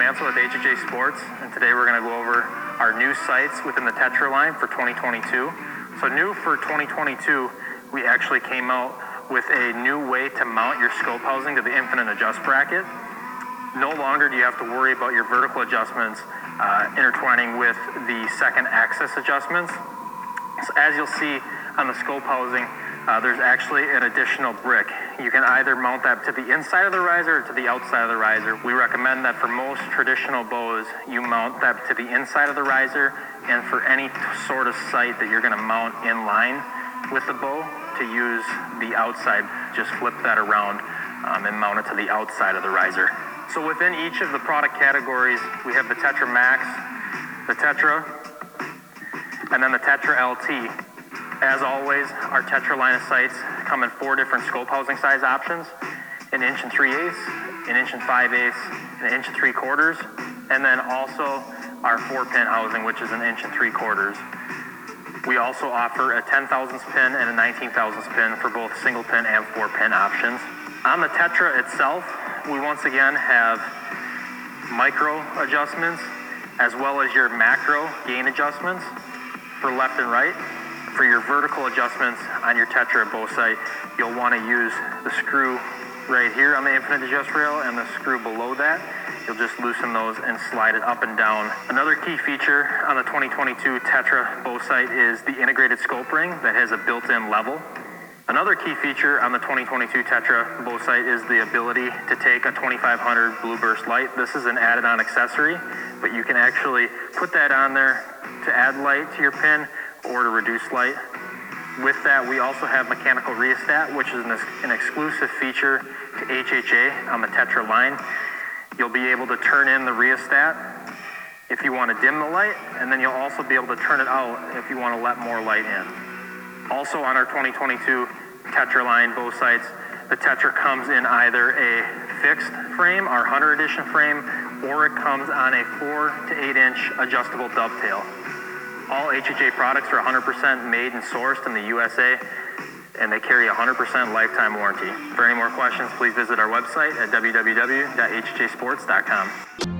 Mansell with HHA Sports, and today we're going to go over our new sights within the Tetra line for 2022. So, new for 2022, we actually came out with a new way to mount your scope housing to the infinite adjust bracket. No longer do you have to worry about your vertical adjustments uh, intertwining with the second axis adjustments. So, as you'll see on the scope housing, uh, there's actually an additional brick. You can either mount that to the inside of the riser or to the outside of the riser. We recommend that for most traditional bows, you mount that to the inside of the riser, and for any sort of sight that you're going to mount in line with the bow, to use the outside, just flip that around um, and mount it to the outside of the riser. So within each of the product categories, we have the Tetra Max, the Tetra, and then the Tetra LT. As always, our Tetra line of sights come in four different scope housing size options, an inch and three eighths, an inch and five eighths, an inch and three quarters, and then also our four pin housing, which is an inch and three quarters. We also offer a 10 thousandths pin and a 19 thousandths pin for both single pin and four pin options. On the Tetra itself, we once again have micro adjustments as well as your macro gain adjustments for left and right. For your vertical adjustments on your Tetra bow sight, you'll want to use the screw right here on the infinite adjust rail and the screw below that. You'll just loosen those and slide it up and down. Another key feature on the 2022 Tetra bow sight is the integrated scope ring that has a built-in level. Another key feature on the 2022 Tetra bow sight is the ability to take a 2500 blue burst light. This is an added on accessory, but you can actually put that on there to add light to your pin or to reduce light. With that, we also have mechanical rheostat, which is an, an exclusive feature to HHA on the Tetra line. You'll be able to turn in the rheostat if you want to dim the light, and then you'll also be able to turn it out if you want to let more light in. Also on our 2022 Tetra line bow sights, the Tetra comes in either a fixed frame, our Hunter Edition frame, or it comes on a 4 to 8 inch adjustable dovetail. All HHA products are 100% made and sourced in the USA, and they carry 100% lifetime warranty. For any more questions, please visit our website at www.hhasports.com.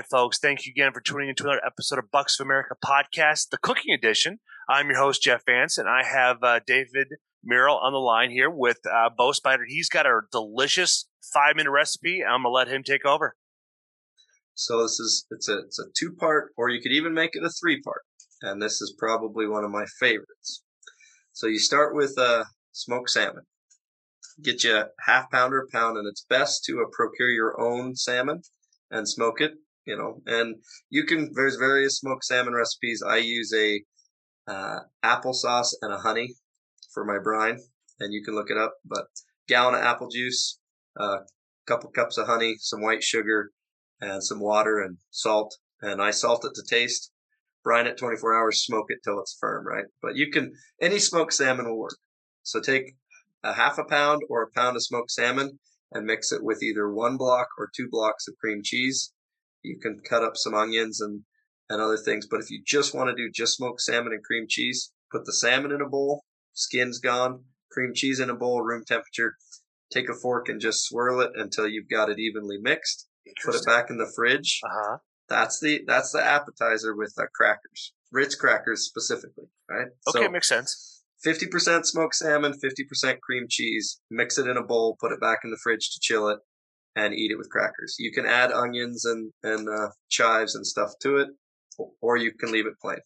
Right, folks. Thank you again for tuning into another episode of Bucks of America podcast, the cooking edition. I'm your host, Jeff Vance, and I have uh, David Merrill on the line here with uh, Bow Spider. He's got a delicious five minute recipe. I'm going to let him take over. So this is it's a it's a two part, or you could even make it a three part. And this is probably one of my favorites. So you start with uh, smoked salmon. get you a half pound pounder pound, and it's best to uh, procure your own salmon and smoke it. You know, and you can. There's various smoked salmon recipes. I use a uh, applesauce and a honey for my brine, and you can look it up. But gallon of apple juice, a uh, couple cups of honey, some white sugar, and some water and salt. And I salt it to taste. Brine it 24 hours, smoke it till it's firm, right? But you can any smoked salmon will work. So take a half a pound or a pound of smoked salmon and mix it with either one block or two blocks of cream cheese. You can cut up some onions and and other things. But if you just want to do just smoked salmon and cream cheese, put the salmon in a bowl, skin's gone, cream cheese in a bowl, room temperature. Take a fork and just swirl it until you've got it evenly mixed. Put it back in the fridge. Uh-huh. That's the that's the appetizer with uh, crackers, Ritz crackers specifically, right? Okay, so, makes sense. Fifty percent smoked salmon, fifty percent cream cheese. Mix it in a bowl, put it back in the fridge to chill it, and eat it with crackers. You can add onions and and uh, chives and stuff to it, or you can leave it plain.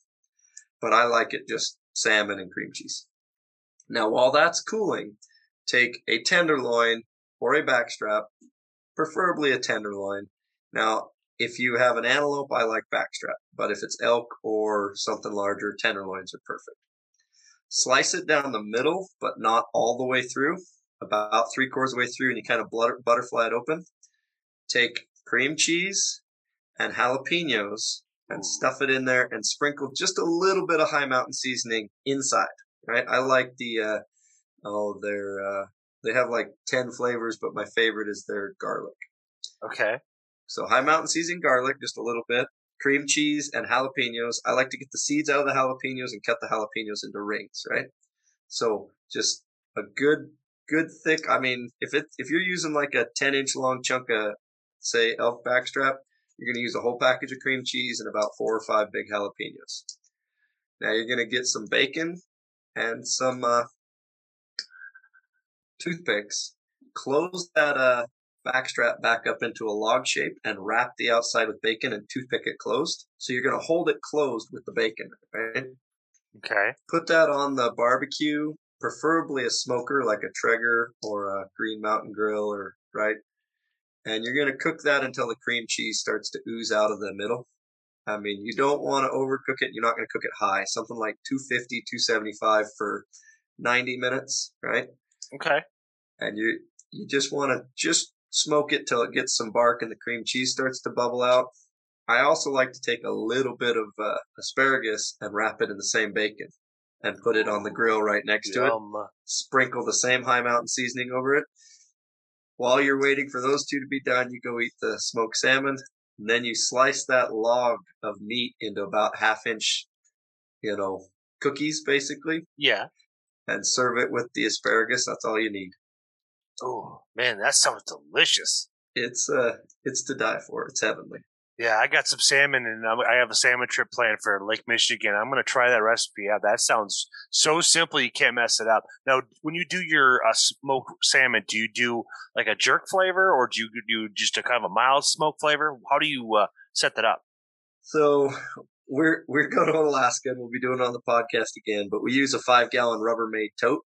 But I like it just salmon and cream cheese. Now, while that's cooling, take a tenderloin or a backstrap, preferably a tenderloin. Now, if you have an antelope, I like backstrap, but if it's elk or something larger, tenderloins are perfect. Slice it down the middle, but not all the way through, about three quarters of the way through, and you kind of butter, butterfly it open. Take cream cheese and jalapenos and stuff it in there and sprinkle just a little bit of Hi Mountain seasoning inside. Right? I like the uh, oh their uh, they have like ten flavors, but my favorite is their garlic. Okay. So Hi Mountain seasoned garlic, just a little bit, cream cheese and jalapenos. I like to get the seeds out of the jalapenos and cut the jalapenos into rings. Right? So just a good good thick. I mean, if it if you're using like a ten inch long chunk of say elk backstrap, you're going to use a whole package of cream cheese and about four or five big jalapenos. Now you're going to get some bacon and some uh, toothpicks. Close that uh, backstrap back up into a log shape and wrap the outside with bacon and toothpick it closed. So you're going to hold it closed with the bacon, right? Okay. Put that on the barbecue, preferably a smoker like a Traeger or a Green Mountain Grill or right and you're going to cook that until the cream cheese starts to ooze out of the middle. I mean, you don't want to overcook it. You're not going to cook it high. Something like 250, 275 for 90 minutes, right? Okay. And you you just want to just smoke it till it gets some bark and the cream cheese starts to bubble out. I also like to take a little bit of uh, asparagus and wrap it in the same bacon and put it on the grill right next Yum. to it. Sprinkle the same Hi Mountain seasoning over it while you're waiting for those two to be done, you go eat the smoked salmon. And then you slice that log of meat into about half inch, you know, cookies basically. Yeah. And serve it with the asparagus. That's all you need. Oh man, that sounds delicious. It's uh, it's to die for. It's heavenly. Yeah, I got some salmon, and I have a salmon trip planned for Lake Michigan. I'm going to try that recipe out. That sounds so simple, you can't mess it up. Now, when you do your uh, smoked salmon, do you do like a jerk flavor, or do you do just a kind of a mild smoke flavor? How do you uh, set that up? So we're we're going to Alaska, and we'll be doing it on the podcast again. But we use a five gallon Rubbermaid tote,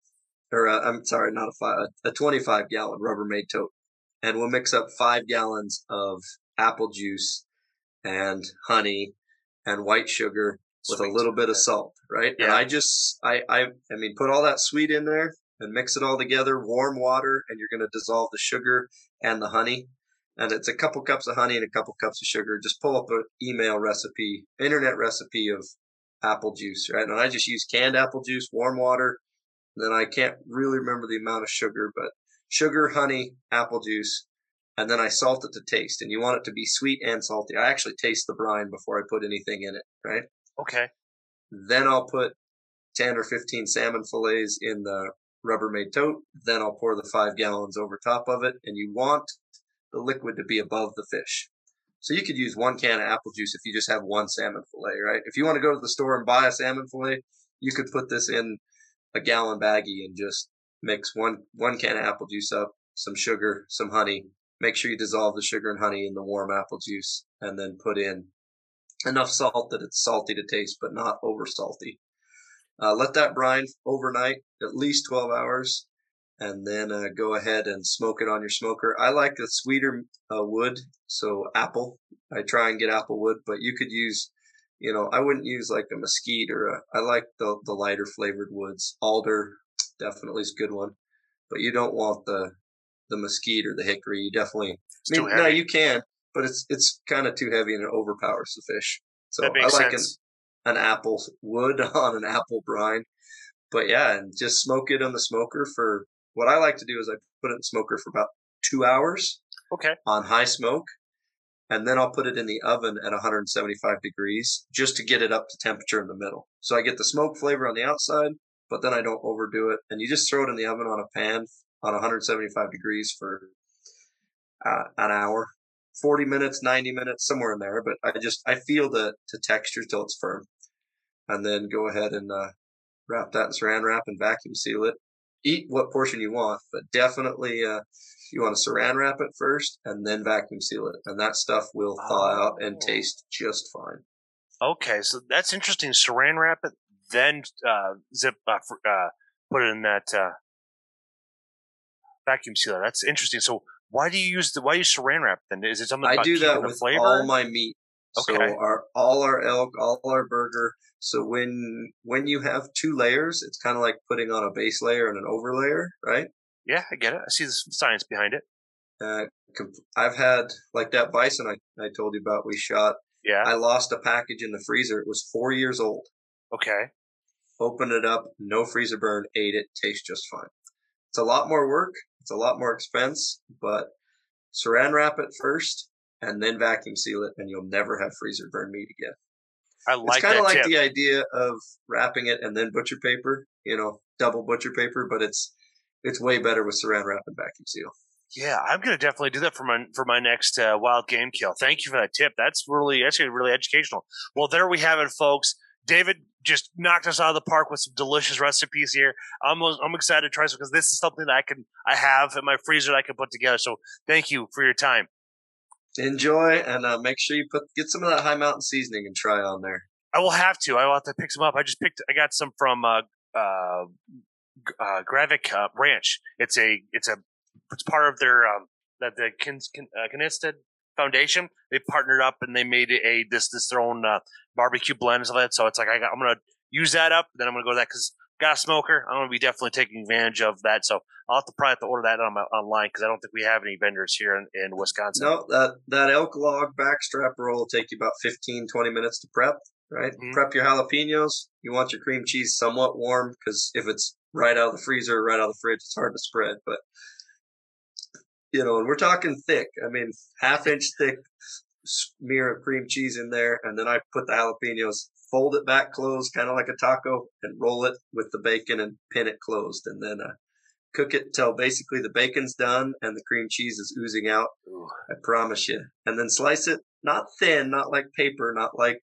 or uh, I'm sorry, not a five, a 25 gallon Rubbermaid tote, and we'll mix up five gallons of apple juice and honey and white sugar with a little bit of salt, right? Yeah. And I just, I, I, I mean, put all that sweet in there and mix it all together, warm water, and you're going to dissolve the sugar and the honey. And it's a couple cups of honey and a couple cups of sugar. Just pull up an email recipe, internet recipe of apple juice, right? And I just use canned apple juice, warm water. And then I can't really remember the amount of sugar, but sugar, honey, apple juice, and then I salt it to taste. And you want it to be sweet and salty. I actually taste the brine before I put anything in it, right? Okay. Then I'll put 10 or 15 salmon fillets in the Rubbermaid tote. Then I'll pour the five gallons over top of it. And you want the liquid to be above the fish. So you could use one can of apple juice if you just have one salmon fillet, right? If you want to go to the store and buy a salmon fillet, you could put this in a gallon baggie and just mix one one can of apple juice up, some sugar, some honey, Make sure you dissolve the sugar and honey in the warm apple juice and then put in enough salt that it's salty to taste, but not over salty. Uh, let that brine overnight, at least 12 hours. and then uh, go ahead and smoke it on your smoker. I like the sweeter uh, wood, so apple. I try and get apple wood, but you could use, you know, I wouldn't use like a mesquite or a. I like the the lighter flavored woods. Alder definitely is a good one, but you don't want the the mesquite or the hickory. You definitely. I mean, no, you can, but it's it's kind of too heavy and it overpowers the fish. So I like an, an apple wood on an apple brine. But yeah, and just smoke it on the smoker for what I like to do is I put it in the smoker for about two hours Okay. on high smoke. And then I'll put it in the oven at 175 degrees just to get it up to temperature in the middle. So I get the smoke flavor on the outside, but then I don't overdo it. And you just throw it in the oven on a pan on 175 degrees for uh, an hour, 40 minutes, 90 minutes, somewhere in there. But I just, I feel the, the texture till it's firm. And then go ahead and uh, wrap that in saran wrap and vacuum seal it. Eat what portion you want, but definitely uh, you want to saran wrap it first and then vacuum seal it. And that stuff will thaw out and Oh. taste just fine. Okay, so that's interesting. Saran wrap it, then uh, zip, uh, fr- uh, put it in that uh, vacuum sealer. That's interesting. So why do you use the why you saran wrap then? Is it something I do that with flavor? all my meat. So Okay. our all our elk, all our burger. So when when you have two layers, it's kind of like putting on a base layer and an overlayer, right? yeah, I get it. I see the science behind it. Uh, I've had like that bison I, I told you about. We shot. Yeah. I lost a package in the freezer. It was four years old. okay. Opened it up, no freezer burn, ate it, tastes just fine. It's a lot more work. It's a lot more expense, but saran wrap it first and then vacuum seal it, and you'll never have freezer burn meat again. I like It's kind of like tip. the idea of wrapping it and then butcher paper, you know, double butcher paper, but it's it's way better with saran wrap and vacuum seal. Yeah, I'm gonna definitely do that for my for my next uh, wild game kill. Thank you for that tip. That's really actually really educational. Well, there we have it, folks. David just knocked us out of the park with some delicious recipes here. I'm I'm excited to try some because this is something that I can I have in my freezer that I can put together. So thank you for your time. Enjoy and uh, make sure you put get some of that Hi Mountain seasoning and try on there. I will have to. I will have to pick some up. I just picked. I got some from uh, uh, uh, Gravik uh, Ranch. It's a. It's a. It's part of their um, that the Kin, Kin, uh, Foundation. They partnered up and they made a this this their own uh, barbecue blend and stuff like that. So it's like I got, I'm gonna use that up. Then I'm gonna go to that because got a smoker. I'm gonna be definitely taking advantage of that. So I'll have to probably have to order that on my, online because I don't think we have any vendors here in, in Wisconsin. No, that that elk log backstrap roll will take you about 15, 20 minutes to prep. Right, Mhm. prep your jalapenos. You want your cream cheese somewhat warm because if it's right out of the freezer, right out of the fridge, it's hard to spread. But you know, and we're talking thick. I mean, half inch thick smear of cream cheese in there, and then I put the jalapenos, fold it back closed, kind of like a taco, and roll it with the bacon and pin it closed, and then uh, cook it till basically the bacon's done and the cream cheese is oozing out. Ooh. I promise you. And then slice it not thin, not like paper, not like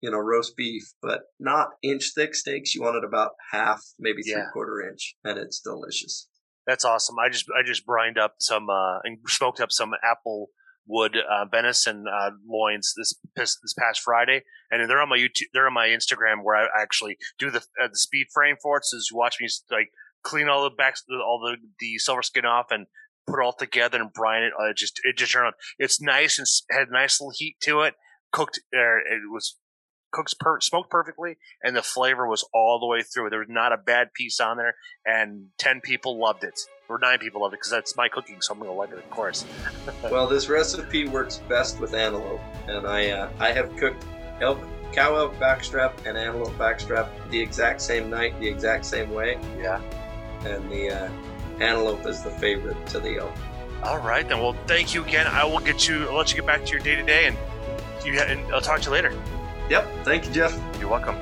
you know roast beef, but not inch thick steaks. You want it about half, maybe three Yeah. quarter inch, and it's delicious. That's awesome. I just I just brined up some uh, and smoked up some apple wood uh, venison uh, loins this this past Friday, and they're on my YouTube. They're on my Instagram where I actually do the uh, the speed frame for it. So you watch me like clean all the back all the the silver skin off and put it all together and brine it. Uh, just it just turned on. It's nice and had nice little heat to it. Cooked. Uh, it was cooks per- smoked perfectly, and the flavor was all the way through. There was not a bad piece on there, and ten people loved it, or nine people loved it because that's my cooking, so I'm gonna like it, of course. well, this recipe works best with antelope, and I uh, I have cooked elk, cow elk backstrap and antelope backstrap the exact same night, the exact same way, Yeah. and the uh, antelope is the favorite to the elk. All right, then. Well, thank you again. I will get you. I'll let you get back to your day to day, and you. And I'll talk to you later. Yep. Thank you, Jeff. You're welcome.